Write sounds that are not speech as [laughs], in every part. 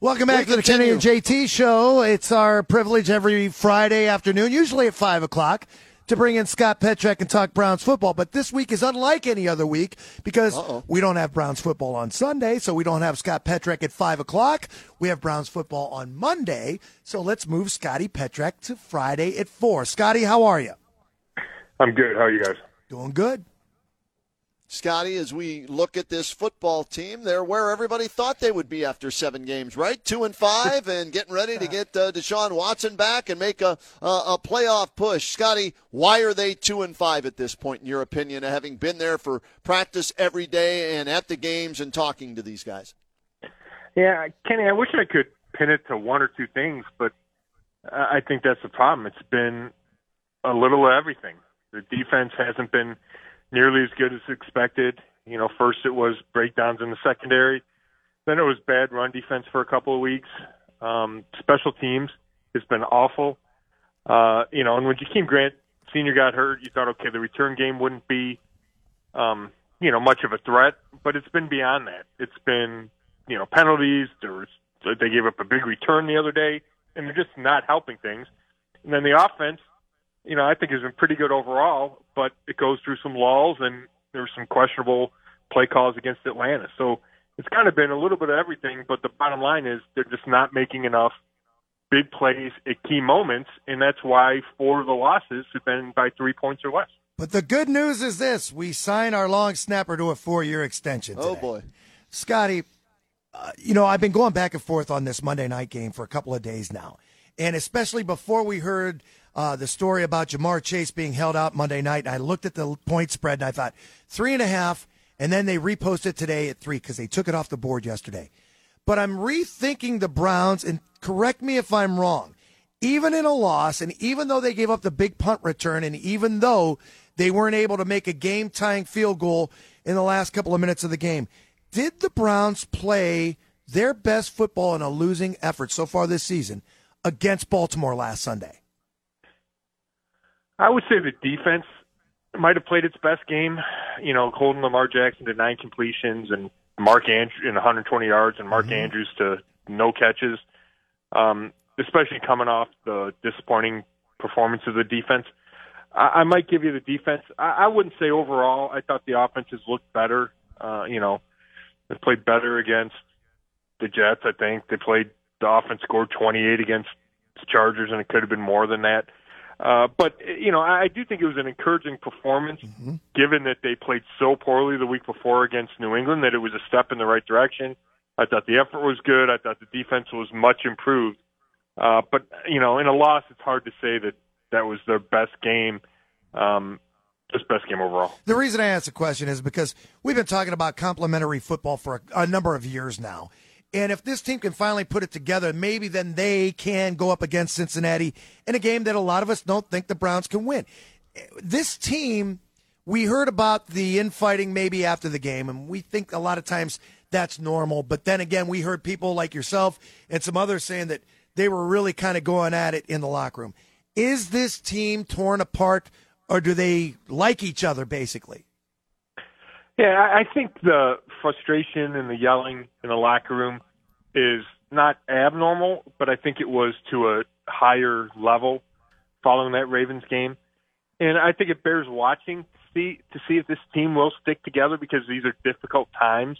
Welcome back to the Kenny and JT show. It's our privilege every Friday afternoon, usually at 5 o'clock, to bring in Scott Petrak and talk Browns football. But this week is unlike any other week because Uh-oh. we don't have Browns football on Sunday, so we don't have Scott Petrak at 5 o'clock. We have Browns football on Monday, so let's move Scotty Petrak to Friday at 4. Scotty, how are you? I'm good. How are you guys? Doing good. Scotty, as we look at this football team, they're where everybody thought they would be after seven games, right? Two and five, [laughs] and getting ready to get uh, Deshaun Watson back and make a, a, a playoff push. Scotty, why are they two and five at this point, in your opinion, having been there for practice every day and at the games and talking to these guys? Yeah, Kenny, I wish I could pin it to one or two things, but I think that's the problem. It's been a little of everything. The defense hasn't been nearly as good as expected. You know, first it was breakdowns in the secondary, then it was bad run defense for a couple of weeks. Um, special teams has been awful. Uh, you know, and when Jakeem Grant Senior got hurt, you thought, okay, the return game wouldn't be, um, you know, much of a threat, but it's been beyond that. It's been, you know, penalties. There was they gave up a big return the other day, and they're just not helping things. And then the offense, you know, I think it has been pretty good overall, but it goes through some lulls and there's some questionable play calls against Atlanta. So it's kind of been a little bit of everything, but the bottom line is they're just not making enough big plays at key moments, and that's why four of the losses have been by three points or less. But the good news is this: we sign our long snapper to a four-year extension. Oh, today. Oh boy, Scotty, uh, you know I've been going back and forth on this Monday night game for a couple of days now, and especially before we heard uh, the story about Ja'Marr Chase being held out Monday night. And I looked at the point spread and I thought three and a half, and then they reposted today at three because they took it off the board yesterday. But I'm rethinking the Browns, and correct me if I'm wrong. Even in a loss, and even though they gave up the big punt return, and even though they weren't able to make a game tying field goal in the last couple of minutes of the game, did the Browns play their best football in a losing effort so far this season against Baltimore last Sunday? I would say the defense might have played its best game. You know, holding Lamar Jackson to nine completions and Mark Andrews in 120 yards and Mark mm-hmm. Andrews to no catches. Um, especially coming off the disappointing performance of the defense. I, I might give you the defense. I, I wouldn't say overall. I thought the offenses looked better. Uh, you know, they played better against the Jets. I think they played. The offense scored 28 against the Chargers, and it could have been more than that. Uh, but you know, I do think it was an encouraging performance, mm-hmm. given that they played so poorly the week before against New England. That it was a step in the right direction. I thought the effort was good. I thought the defense was much improved. Uh, but you know, in a loss, it's hard to say that that was their best game. Um, just best game overall. The reason I asked the question is because we've been talking about complementary football for a, a number of years now. And if this team can finally put it together, maybe then they can go up against Cincinnati in a game that a lot of us don't think the Browns can win. This team, we heard about the infighting maybe after the game, and we think a lot of times that's normal. But then again, we heard people like yourself and some others saying that they were really kind of going at it in the locker room. Is this team torn apart, or do they like each other basically? Yeah, I think the frustration and the yelling in the locker room is not abnormal, but I think it was to a higher level following that Ravens game. And I think it bears watching to see to see if this team will stick together because these are difficult times.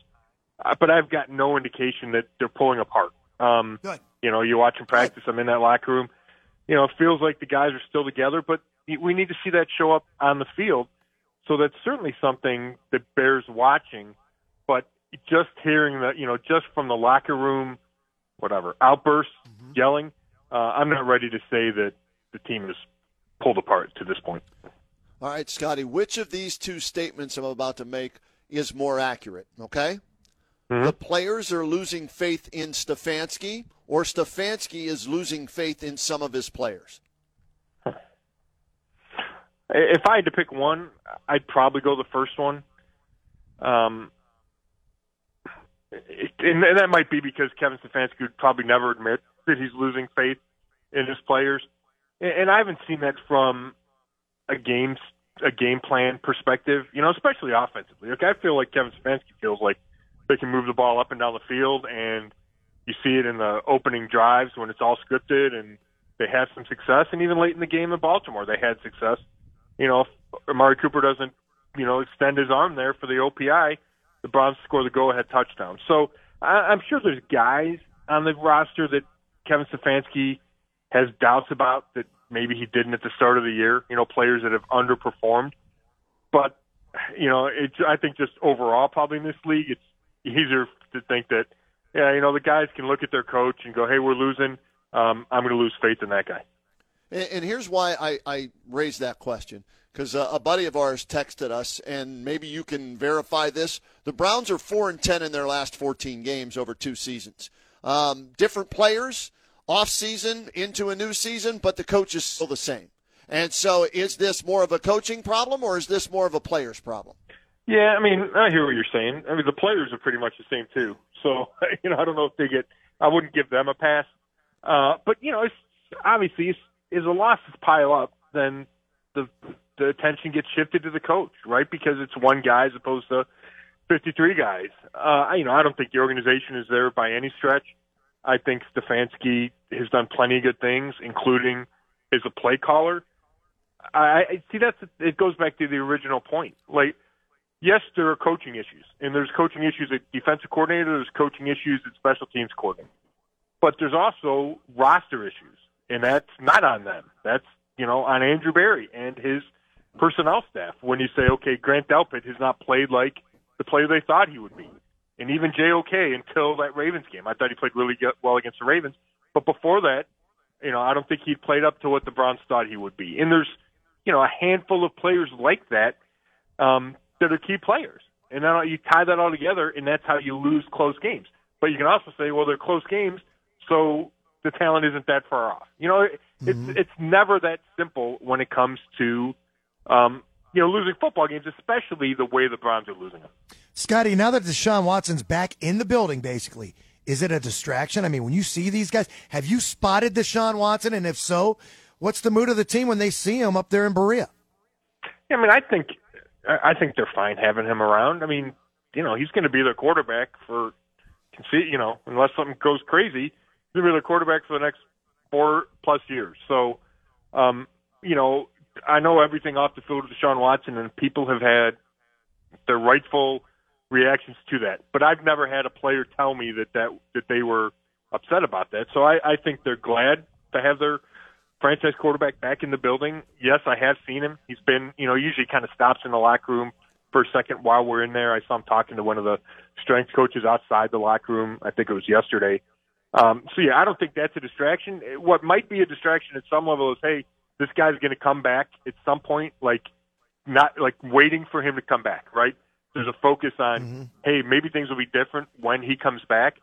Uh, but I've got no indication that they're pulling apart. Um, Good. You know, you watch them practice. I'm in that locker room. You know, it feels like the guys are still together, but we need to see that show up on the field. So that's certainly something that bears watching. But just hearing that, you know, just from the locker room, whatever outbursts, mm-hmm. yelling, uh, I'm not ready to say that the team is pulled apart to this point. All right, Scotty, which of these two statements I'm about to make is more accurate? Okay. mm-hmm. the players are losing faith in Stefanski, or Stefanski is losing faith in some of his players? If I had to pick one, I'd probably go the first one. Um, and that might be because Kevin Stefanski would probably never admit that he's losing faith in his players, and I haven't seen that from a game a game plan perspective. You know, especially offensively. Like I feel like Kevin Stefanski feels like they can move the ball up and down the field, and you see it in the opening drives when it's all scripted and they have some success, and even late in the game in Baltimore they had success. You know, if Amari Cooper doesn't, you know, extend his arm there for the OPI, the Browns score the go-ahead touchdown. So I'm sure there's guys on the roster that Kevin Stefanski has doubts about that maybe he didn't at the start of the year. You know, players that have underperformed. But you know, it's I think just overall probably in this league, it's easier to think that yeah, you know, the guys can look at their coach and go, "Hey, we're losing. Um, I'm going to lose faith in that guy." And, and here's why I, I raised that question because uh, a buddy of ours texted us, and maybe you can verify this. The Browns are four and ten in their last 14 games over two seasons. Um, different players, off season into a new season, but the coach is still the same. And so, is this more of a coaching problem, or is this more of a player's problem? Yeah, I mean, I hear what you're saying. I mean, the players are pretty much the same too. So, [laughs] you know, I don't know if they get. I wouldn't give them a pass. Uh, but you know, it's obviously it's, as the losses pile up, then the the attention gets shifted to the coach, right? Because it's one guy as opposed to 53 guys. Uh, you know, I don't think the organization is there by any stretch. I think Stefanski has done plenty of good things, including as a play caller. I, I see that's it goes back to the original point. Like, yes, there are coaching issues, and there's coaching issues at defensive coordinator. There's coaching issues at special teams coordinator, but there's also roster issues, and that's not on them. That's you know on Andrew Berry and his personnel staff. When you say, okay, Grant Delpit has not played like the player they thought he would be and even JOK until that Ravens game. I thought he played really well against the Ravens, but before that, you know, I don't think he'd played up to what the Browns thought he would be. And there's, you know, a handful of players like that um, that are key players, and then you tie that all together, and that's how you lose close games. But you can also say, well, they're close games, so the talent isn't that far off. You know, it, mm-hmm. it's it's never that simple when it comes to um, you know, losing football games, especially the way the Browns are losing them. Scotty, now that Deshaun Watson's back in the building, basically, is it a distraction? I mean, when you see these guys, have you spotted Deshaun Watson? And if so, what's the mood of the team when they see him up there in Berea? Yeah, I mean, I think I think they're fine having him around. I mean, you know, he's going to be their quarterback for, you know, unless something goes crazy, he's going to be their quarterback for the next four plus years. So, um, you know, I know everything off the field with Deshaun Watson, and people have had their rightful reactions to that. But I've never had a player tell me that that that they were upset about that. So I, I think they're glad to have their franchise quarterback back in the building. Yes, I have seen him. He's been, you know, usually kind of stops in the locker room for a second while we're in there. I saw him talking to one of the strength coaches outside the locker room. I think it was yesterday. Um, so yeah, I don't think that's a distraction. What might be a distraction at some level is, hey, this guy's going to come back at some point, like not like waiting for him to come back, right? There's a focus on, mm-hmm. hey, maybe things will be different when he comes back,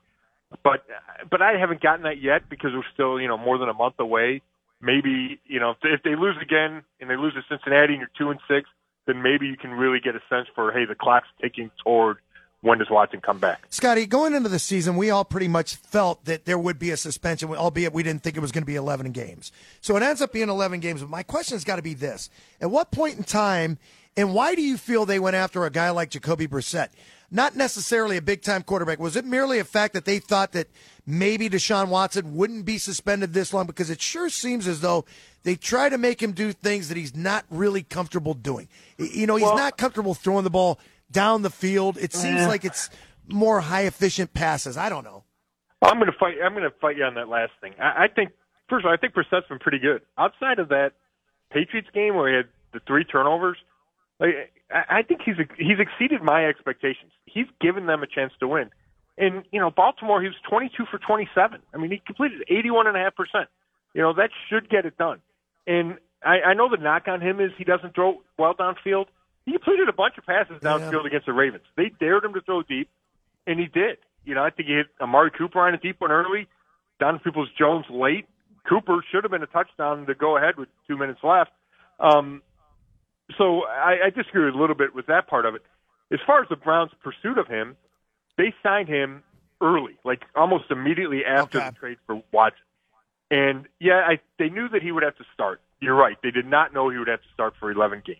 but but I haven't gotten that yet because we're still you know more than a month away. Maybe you know if, if they lose again and they lose to Cincinnati and you're two and six, then maybe you can really get a sense for hey the clock's ticking toward when does Watson come back? Scotty, going into the season, we all pretty much felt that there would be a suspension, albeit we didn't think it was going to be 11 games. So it ends up being 11 games. But my question has got to be this: At what point in time, and why do you feel they went after a guy like Jacoby Brissett? Not necessarily a big time quarterback. Was it merely a fact that they thought that maybe Deshaun Watson wouldn't be suspended this long? Because it sure seems as though they try to make him do things that he's not really comfortable doing. You know, he's well, not comfortable throwing the ball down the field. It seems uh, like it's more high efficient passes. I don't know. I'm going to fight. I'm going to fight you on that last thing. I, I think first of all, I think Brissett's been pretty good. Outside of that Patriots game where he had the three turnovers, like, I, I think he's he's exceeded my expectations. He's given them a chance to win. And you know, Baltimore, he was 22 for 27. I mean, he completed 81 and a half percent. You know, that should get it done. And I, I know the knock on him is he doesn't throw well downfield. He completed a bunch of passes downfield yeah. against the Ravens. They dared him to throw deep. and he did. You know, I think he hit Amari Cooper on a deep one early, Donovan Peoples Jones late. Cooper should have been a touchdown to go ahead with two minutes left. Um, so I, I disagree a little bit with that part of it. As far as the Browns' pursuit of him, they signed him early, like almost immediately after Okay. the trade for Watson. And yeah, I, they knew that he would have to start. You're right. They did not know he would have to start for 11 games.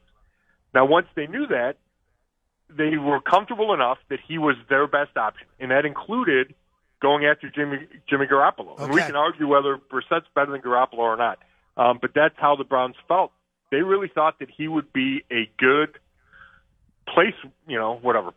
Now, once they knew that, they were comfortable enough that he was their best option, and that included going after Jimmy Jimmy Garoppolo. And we can argue whether Brissett's better than Garoppolo or not, um, but that's how the Browns felt. They really thought that he would be a good place, you know, whatever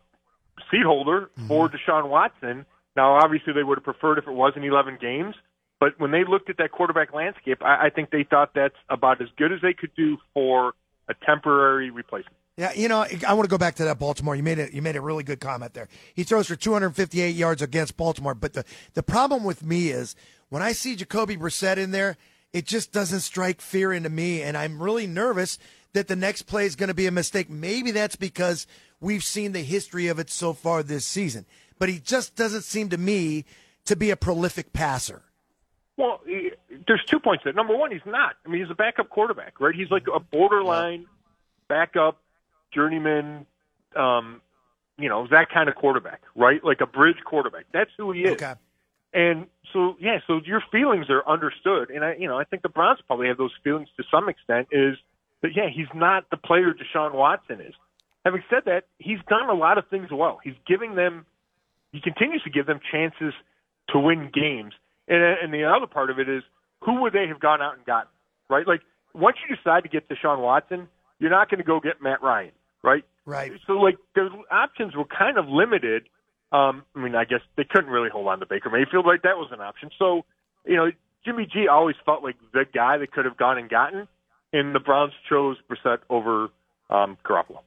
seat holder for Deshaun Watson. Now, obviously, they would have preferred if it wasn't 11 games. But when they looked at that quarterback landscape, I, I think they thought that's about as good as they could do for a temporary replacement. Yeah, you know, I want to go back to that Baltimore. You made it. You made a really good comment there. He throws for 258 yards against Baltimore, but the the problem with me is when I see Jacoby Brissett in there, it just doesn't strike fear into me, and I'm really nervous that the next play is going to be a mistake. Maybe that's because we've seen the history of it so far this season, but he just doesn't seem to me to be a prolific passer. Well, there's two points there. Number one, he's not. I mean, he's a backup quarterback, right? He's like a borderline backup journeyman, um, you know, that kind of quarterback, right? Like a bridge quarterback. That's who he is. Okay. And so, yeah, so your feelings are understood. And I, you know, I think the Browns probably have those feelings to some extent is that, yeah, he's not the player Deshaun Watson is. Having said that, he's done a lot of things well. He's giving them, he continues to give them chances to win games. And, and the other part of it is who would they have gone out and gotten, right? Like, once you decide to get Deshaun Watson, you're not going to go get Matt Ryan, right? Right. So, like, their options were kind of limited. Um, I mean, I guess they couldn't really hold on to Baker Mayfield, right? That was an option. So, you know, Jimmy G always felt like the guy that could have gone and gotten, and the Browns chose Brissett over um, Garoppolo.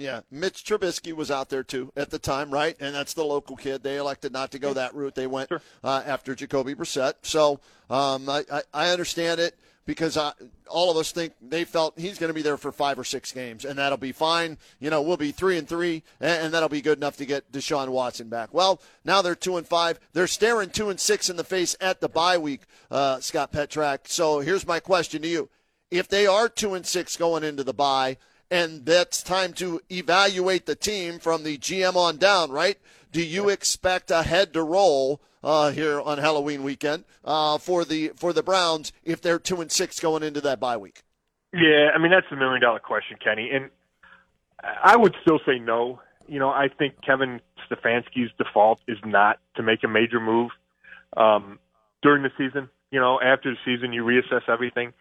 Yeah, Mitch Trubisky was out there too at the time, right? And that's the local kid. They elected not to go that route. They went Sure. uh, after Jacoby Brissett. So um, I, I, I understand it because I, all of us think they felt he's going to be there for five or six games, and that'll be fine. You know, we'll be three and three, and, and that'll be good enough to get Deshaun Watson back. Well, now they're two and five. They're staring two and six in the face at the bye week, uh, Scott Petrak. So here's my question to you: If they are two and six going into the bye and that's time to evaluate the team from the GM on down, right? Do you expect a head to roll uh, here on Halloween weekend uh, for the for the Browns if they're two and six going into that bye week? Yeah, I mean that's the million dollar question, Kenny, and I would still say no. You know, I think Kevin Stefanski's default is not to make a major move um, during the season. You know, after the season, you reassess everything.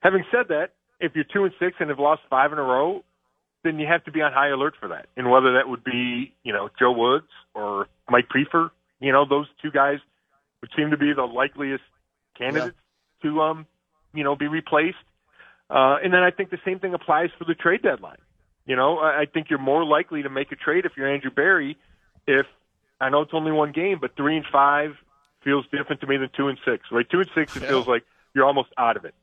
Having said that, if you're two and six and have lost five in a row, then you have to be on high alert for that. And whether that would be, you know, Joe Woods or Mike Priefer, you know, those two guys would seem to be the likeliest candidates to, um, you know, be replaced. Uh, and then I think the same thing applies for the trade deadline. You know, I I think you're more likely to make a trade if you're Andrew Berry. If I know it's only one game, but three and five feels different to me than two and six. Right, two and six, it Yeah. feels like you're almost out of it.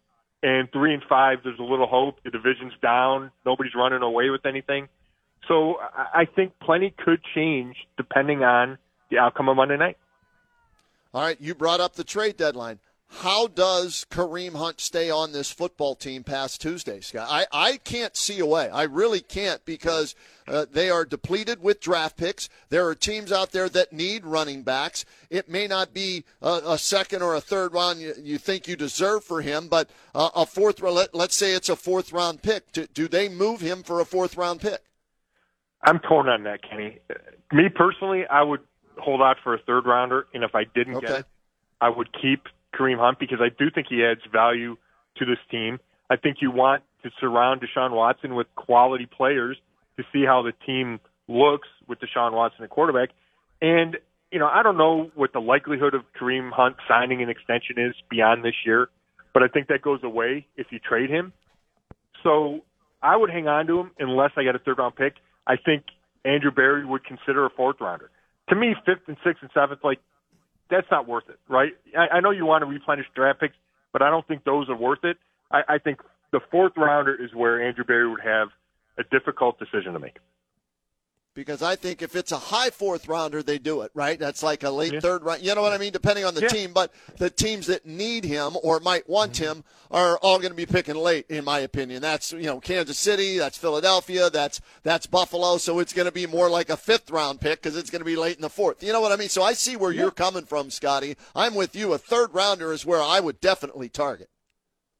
And three and five, there's a little hope. The division's down. Nobody's running away with anything. So I think plenty could change depending on the outcome of Monday night. All right, you brought up the trade deadline. How does Kareem Hunt stay on this football team past Tuesday, Scott? I, I can't see a way. I really can't because uh, they are depleted with draft picks. There are teams out there that need running backs. It may not be a, a second or a third round you, you think you deserve for him, but uh, a fourth. Let, let's say it's a fourth round pick. Do, do they move him for a fourth round pick? I'm torn on that, Kenny. Me personally, I would hold out for a third rounder, and if I didn't get Okay. it, I would keep Kareem Hunt because I do think he adds value to this team. I think you want to surround Deshaun Watson with quality players to see how the team looks with Deshaun Watson at quarterback. And, you know, I don't know what the likelihood of Kareem Hunt signing an extension is beyond this year, but I think that goes away if you trade him. So I would hang on to him unless I get a third round pick. I think Andrew Berry would consider a fourth rounder. To me, fifth and sixth and seventh, like that's not worth it, right? I, I know you want to replenish draft picks, but I don't think those are worth it. I, I think the fourth rounder is where Andrew Berry would have a difficult decision to make. Because I think if it's a high fourth rounder, they do it, right? That's like a late Yeah. third round. You know what I mean? Depending on the Yeah. team. But the teams that need him or might want mm-hmm. him are all going to be picking late, in my opinion. That's, you know, Kansas City, that's Philadelphia, that's, that's Buffalo. So it's going to be more like a fifth round pick because it's going to be late in the fourth. You know what I mean? So I see where you're coming from, Scotty. I'm with you. A third rounder is where I would definitely target.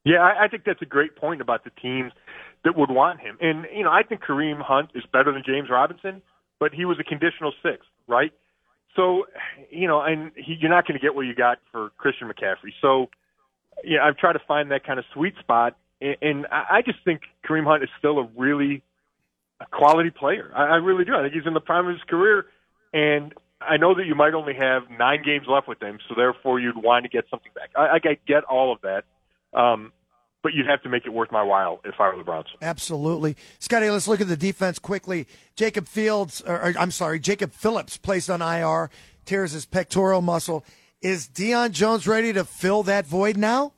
Yeah, I, I think that's a great point about the teams that would want him. And you know, I think Kareem Hunt is better than James Robinson, but he was a conditional sixth, right? So, you know, and he, you're not going to get what you got for Christian McCaffrey. So, yeah, I've tried to find that kind of sweet spot, and, and I just think Kareem Hunt is still a really a quality player. I, I really do. I think he's in the prime of his career, and I know that you might only have nine games left with him, so therefore you'd want to get something back. I, I get all of that. Um, but you'd have to make it worth my while if I were the Browns. Absolutely. Scotty, let's look at the defense quickly. Jacob Fields, or, I'm sorry, Jacob Phillips placed on IR, tears his pectoral muscle. Is Deion Jones ready to fill that void now?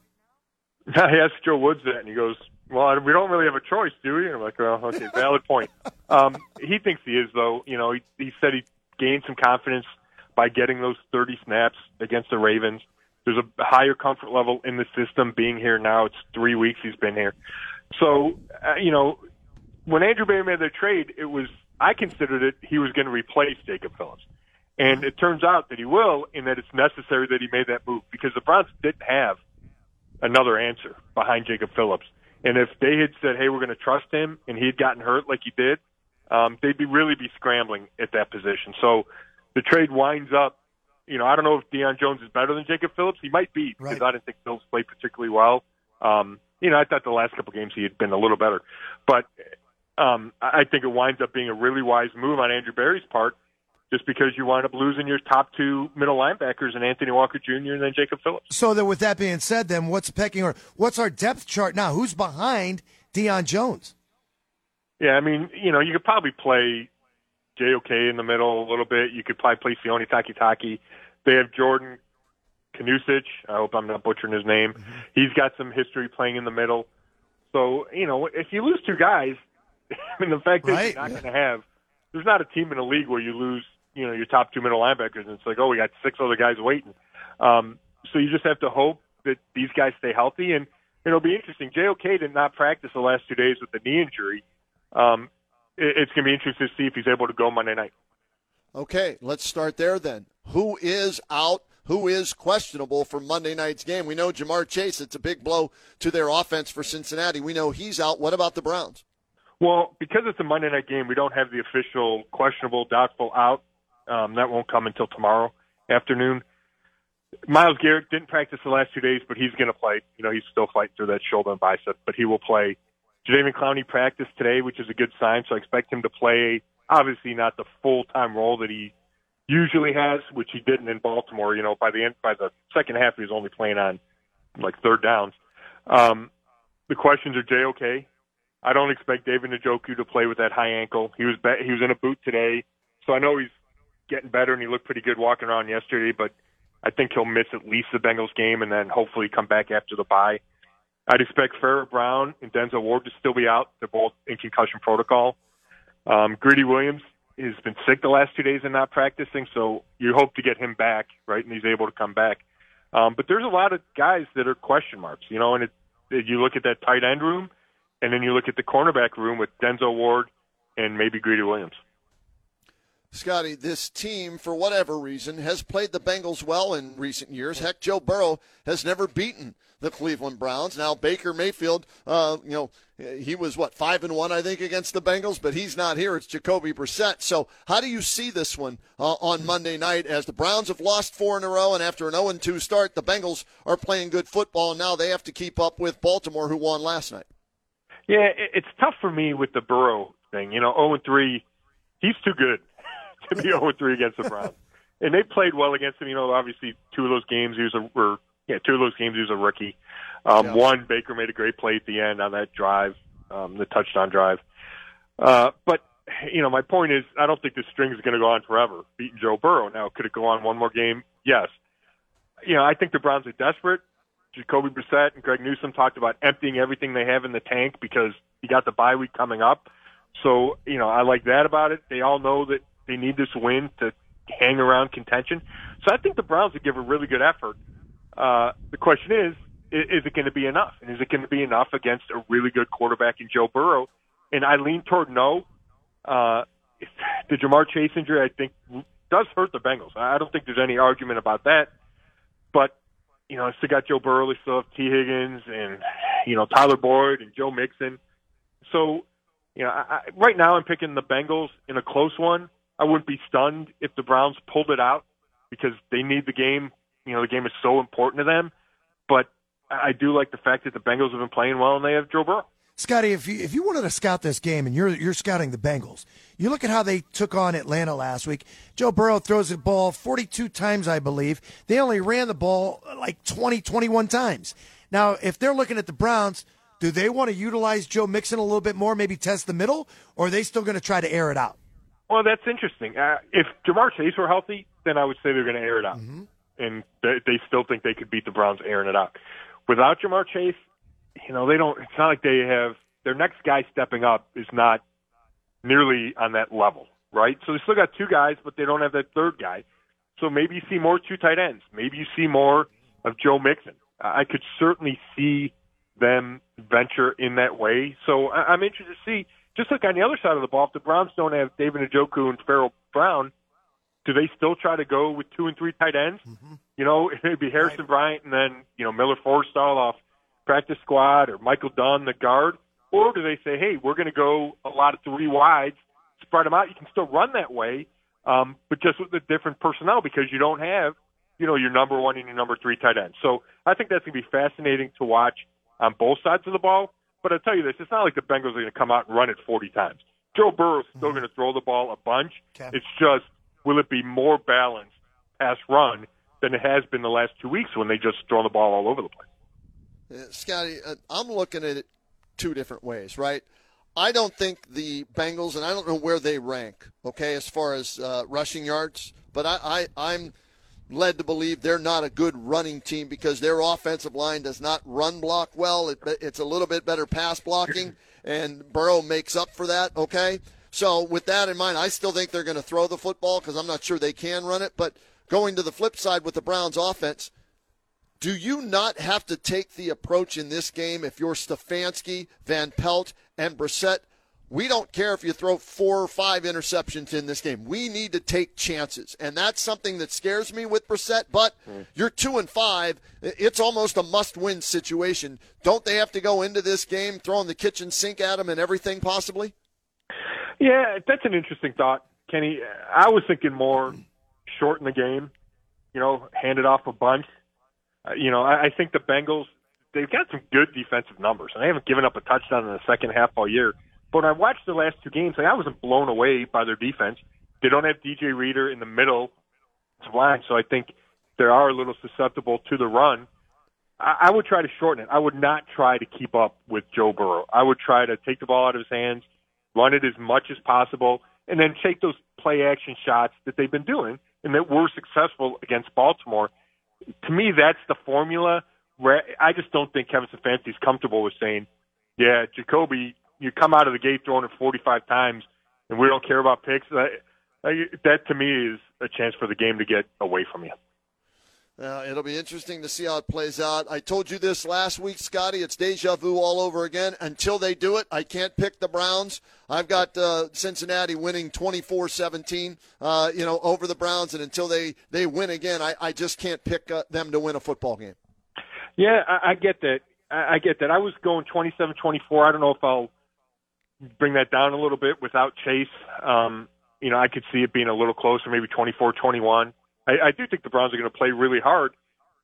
[laughs] I asked Joe Woods that, and he goes, "Well, we don't really have a choice, do we?" And I'm like, "Well, okay, [laughs] valid point." Um, he thinks he is, though. You know, he, he said he gained some confidence by getting those 30 snaps against the Ravens. There's a higher comfort level in the system being here now. It's three weeks he's been here. So, uh, you know, when Andrew Berry made their trade, it was I considered it he was going to replace Jacob Phillips. And it turns out that he will, in that it's necessary that he made that move because the Browns didn't have another answer behind Jacob Phillips. And if they had said, "Hey, we're going to trust him," and he had gotten hurt like he did, um, they'd be really be scrambling at that position. So the trade winds up. You know, I don't know if Deion Jones is better than Jacob Phillips. He might be because Right. I didn't think Phillips played particularly well. Um, you know, I thought the last couple games he had been a little better, but um, I think it winds up being a really wise move on Andrew Berry's part, just because you wind up losing your top two middle linebackers and Anthony Walker Jr. and then Jacob Phillips. So that with that being said, then what's pecking order? What's our depth chart now? Who's behind Deion Jones? Yeah, I mean, you know, you could probably play JOK in the middle a little bit. You could probably play Sione Takitaki. They have Jordan Kunaszyk. I hope I'm not butchering his name. He's got some history playing in the middle. So, you know, if you lose two guys, [laughs] I mean, the fact is you're not going to have, there's not a team in the league where you lose, you know, your top two middle linebackers and it's like, oh, we got six other guys waiting. Um, so you just have to hope that these guys stay healthy. And it'll be interesting. JOK did not practice the last two days with the knee injury. Um, it, it's going to be interesting to see if he's able to go Monday night. Okay, let's start there then. Who is out? Who is questionable for Monday night's game? We know Ja'Marr Chase. It's a big blow to their offense for Cincinnati. We know he's out. What about the Browns? Well, because it's a Monday night game, we don't have the official questionable, doubtful out. Um, that won't come until tomorrow afternoon. Myles Garrett didn't practice the last two days, but he's going to play. You know, he's still fighting through that shoulder and bicep, but he will play. Jadeveon Clowney practiced today, which is a good sign. So I expect him to play. Obviously, not the full time role that he usually has, which he didn't in Baltimore. You know, by the end, by the second half, he was only playing on like third downs. Um, the questions are JOK. I don't expect David Njoku to play with that high ankle. He was be- he was in a boot today, so I know he's getting better and he looked pretty good walking around yesterday. But I think he'll miss at least the Bengals game and then hopefully come back after the bye. I'd expect Pharaoh Brown and Denzel Ward to still be out. They're both in concussion protocol. Um, Greedy Williams has been sick the last two days and not practicing, so you hope to get him back, right? And he's able to come back. Um, but there's a lot of guys that are question marks, you know. And it, you look at that tight end room, and then you look at the cornerback room with Denzel Ward and maybe Greedy Williams. Scotty, this team, for whatever reason, has played the Bengals well in recent years. Heck, Joe Burrow has never beaten the Cleveland Browns. Now Baker Mayfield, uh, you know, he was what five and one, I think, against the Bengals, but he's not here. It's Jacoby Brissett. So, how do you see this one uh, on Monday night? As the Browns have lost four in a row, and after an 0 2 start, the Bengals are playing good football. And now they have to keep up with Baltimore, who won last night. Yeah, it's tough for me with the Burrow thing. You know, 0 and 3, he's too good to be 0 3 against the Browns. And they played well against him. You know, obviously, two of those games, he was a, or, yeah, two of those games, he was a rookie. Um, Yeah. One, Baker made a great play at the end on that drive, um, the touchdown drive. Uh, but, you know, my point is, I don't think this string is going to go on forever, beating Joe Burrow. Now, could it go on one more game? Yes. You know, I think the Browns are desperate. Jacoby Brissett and Greg Newsome talked about emptying everything they have in the tank because you got the bye week coming up. So, you know, I like that about it. They all know that they need this win to hang around contention. So I think the Browns would give a really good effort. Uh, the question is, is it going to be enough? And is it going to be enough against a really good quarterback in Joe Burrow? And I lean toward no. Uh, the Ja'Marr Chase injury, I think, does hurt the Bengals. I don't think there's any argument about that. But, you know, I still got Joe Burrow, they still have Tee Higgins and, you know, Tyler Boyd and Joe Mixon. So, you know, I, right now I'm picking the Bengals in a close one. I wouldn't be stunned if the Browns pulled it out because they need the game. You know, the game is so important to them. But I do like the fact that the Bengals have been playing well and they have Joe Burrow. Scotty, if you if you wanted to scout this game and you're you're scouting the Bengals, you look at how they took on Atlanta last week. Joe Burrow throws the ball 42 times, I believe. They only ran the ball uh, like 20, 21 times. Now, if they're looking at the Browns, do they want to utilize Joe Mixon a little bit more, maybe test the middle, or are they still going to try to air it out? Well, that's interesting. Uh, if Ja'Marr Chase were healthy, then I would say they're going to air it out, mm-hmm. and they, they still think they could beat the Browns airing it out. Without Ja'Marr Chase, you know they don't. It's not like they have their next guy stepping up is not nearly on that level, right? So they still got two guys, but they don't have that third guy. So maybe you see more two tight ends. Maybe you see more of Joe Mixon. I could certainly see them venture in that way. So I'm interested to see. Just like on the other side of the ball, if the Browns don't have David Njoku and Pharaoh Brown, do they still try to go with two and three tight ends? Mm-hmm. You know, [laughs] it'd be Harrison right. Bryant and then you know Miller Forristall off practice squad or Michael Dunn the guard, or do they say, hey, we're going to go a lot of three wides, spread them out? You can still run that way, um, but just with the different personnel because you don't have you know your number one and your number three tight ends. So I think that's going to be fascinating to watch on both sides of the ball. But I'll tell you this: it's not like the Bengals are going to come out and run it 40 times. Joe Burrow is still mm-hmm. going to throw the ball a bunch. Okay. It's just will it be more balanced pass run than it has been the last two weeks when they just throw the ball all over the place. Uh, Scotty, uh, I'm looking at it two different ways, right? I don't think the Bengals, and I don't know where they rank, okay, as far as uh, rushing yards, but I, I, I'm led to believe they're not a good running team because their offensive line does not run block well. It, it's a little bit better pass blocking, [clears throat] and Burrow makes up for that, okay? So, with that in mind, I still think they're going to throw the football because I'm not sure they can run it. But going to the flip side with the Browns offense, do you not have to take the approach in this game if you're Stefanski, Van Pelt, and Brissett? We don't care if you throw four or five interceptions in this game. We need to take chances, and that's something that scares me with Brissett. But mm. you're two and five; it's almost a must-win situation. Don't they have to go into this game throwing the kitchen sink at them and everything possibly? Yeah, that's an interesting thought, Kenny. I was thinking more shorten the game, you know, hand it off a bunch. Uh, you know, I, I think the Bengals they've got some good defensive numbers, and they haven't given up a touchdown in the second half all year. But when I watched the last two games, like, I wasn't blown away by their defense. They don't have DJ Reader in the middle of line, so I think they are a little susceptible to the run. I, I would try to shorten it. I would not try to keep up with Joe Burrow. I would try to take the ball out of his hands run it as much as possible, and then take those play action shots that they've been doing and that were successful against Baltimore. To me, that's the formula. Where I just don't think Kevin Stefanski is comfortable with saying, "Yeah, Jacoby, you come out of the gate throwing it 45 times, and we don't care about picks." That to me is a chance for the game to get away from you. Uh, it'll be interesting to see how it plays out. I told you this last week, Scotty. It's deja vu all over again. Until they do it, I can't pick the Browns. I've got uh, Cincinnati winning 24-17, uh, you know, over the Browns, and until they, they win again, I, I just can't pick uh, them to win a football game. Yeah, I, I get that. I, I get that. I was going 27-24. I don't know if I'll bring that down a little bit without Chase. Um, you know, I could see it being a little closer, maybe 24-21. I, I do think the Browns are going to play really hard,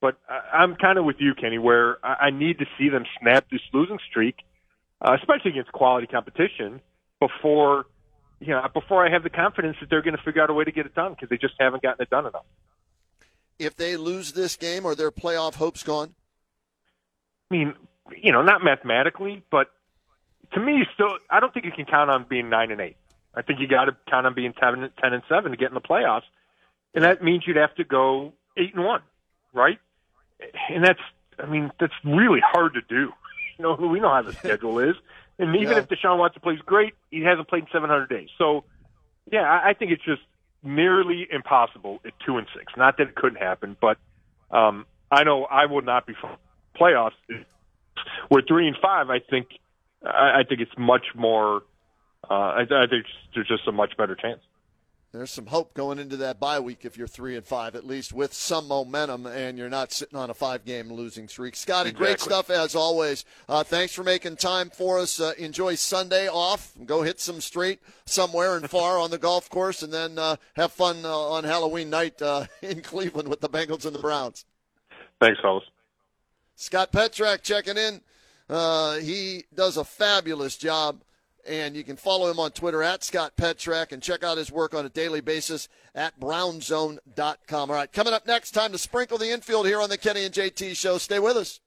but I, I'm kind of with you, Kenny, where I, I need to see them snap this losing streak, uh, especially against quality competition, before you know before I have the confidence that they're going to figure out a way to get it done because they just haven't gotten it done enough. If they lose this game, are their playoff hopes gone? I mean, you know, not mathematically, but to me, still, I don't think you can count on being nine and eight. I think you got to count on being 10, 10 and seven to get in the playoffs and that means you'd have to go eight and one, right? And that's, I mean, that's really hard to do. [laughs] You know, we know how the schedule is. And even Yeah. if Deshaun Watson plays great, he hasn't played in 700 days. So, yeah, I, I think it's just nearly impossible at two and six. Not that it couldn't happen, but um, I know I would not be [laughs] for playoffs. With three and five, I think I, I think it's much more. Uh, I, I think there's just a much better chance. There's some hope going into that bye week if you're three and five, at least with some momentum, and you're not sitting on a five-game losing streak. Scotty, great stuff as always. Uh, thanks for making time for us. Uh, enjoy Sunday off. Go hit some straight somewhere and far on the golf course, and then uh, have fun uh, on Halloween night uh, [laughs] in Cleveland with the Bengals and the Browns. Thanks, fellas. Scott Petrak checking in. Uh, he does a fabulous job, and you can follow him on Twitter at Scott Petrak and check out his work on a daily basis at brownszone.com. All right, coming up next, time to sprinkle the infield here on the Kenny and JT show. Stay with us.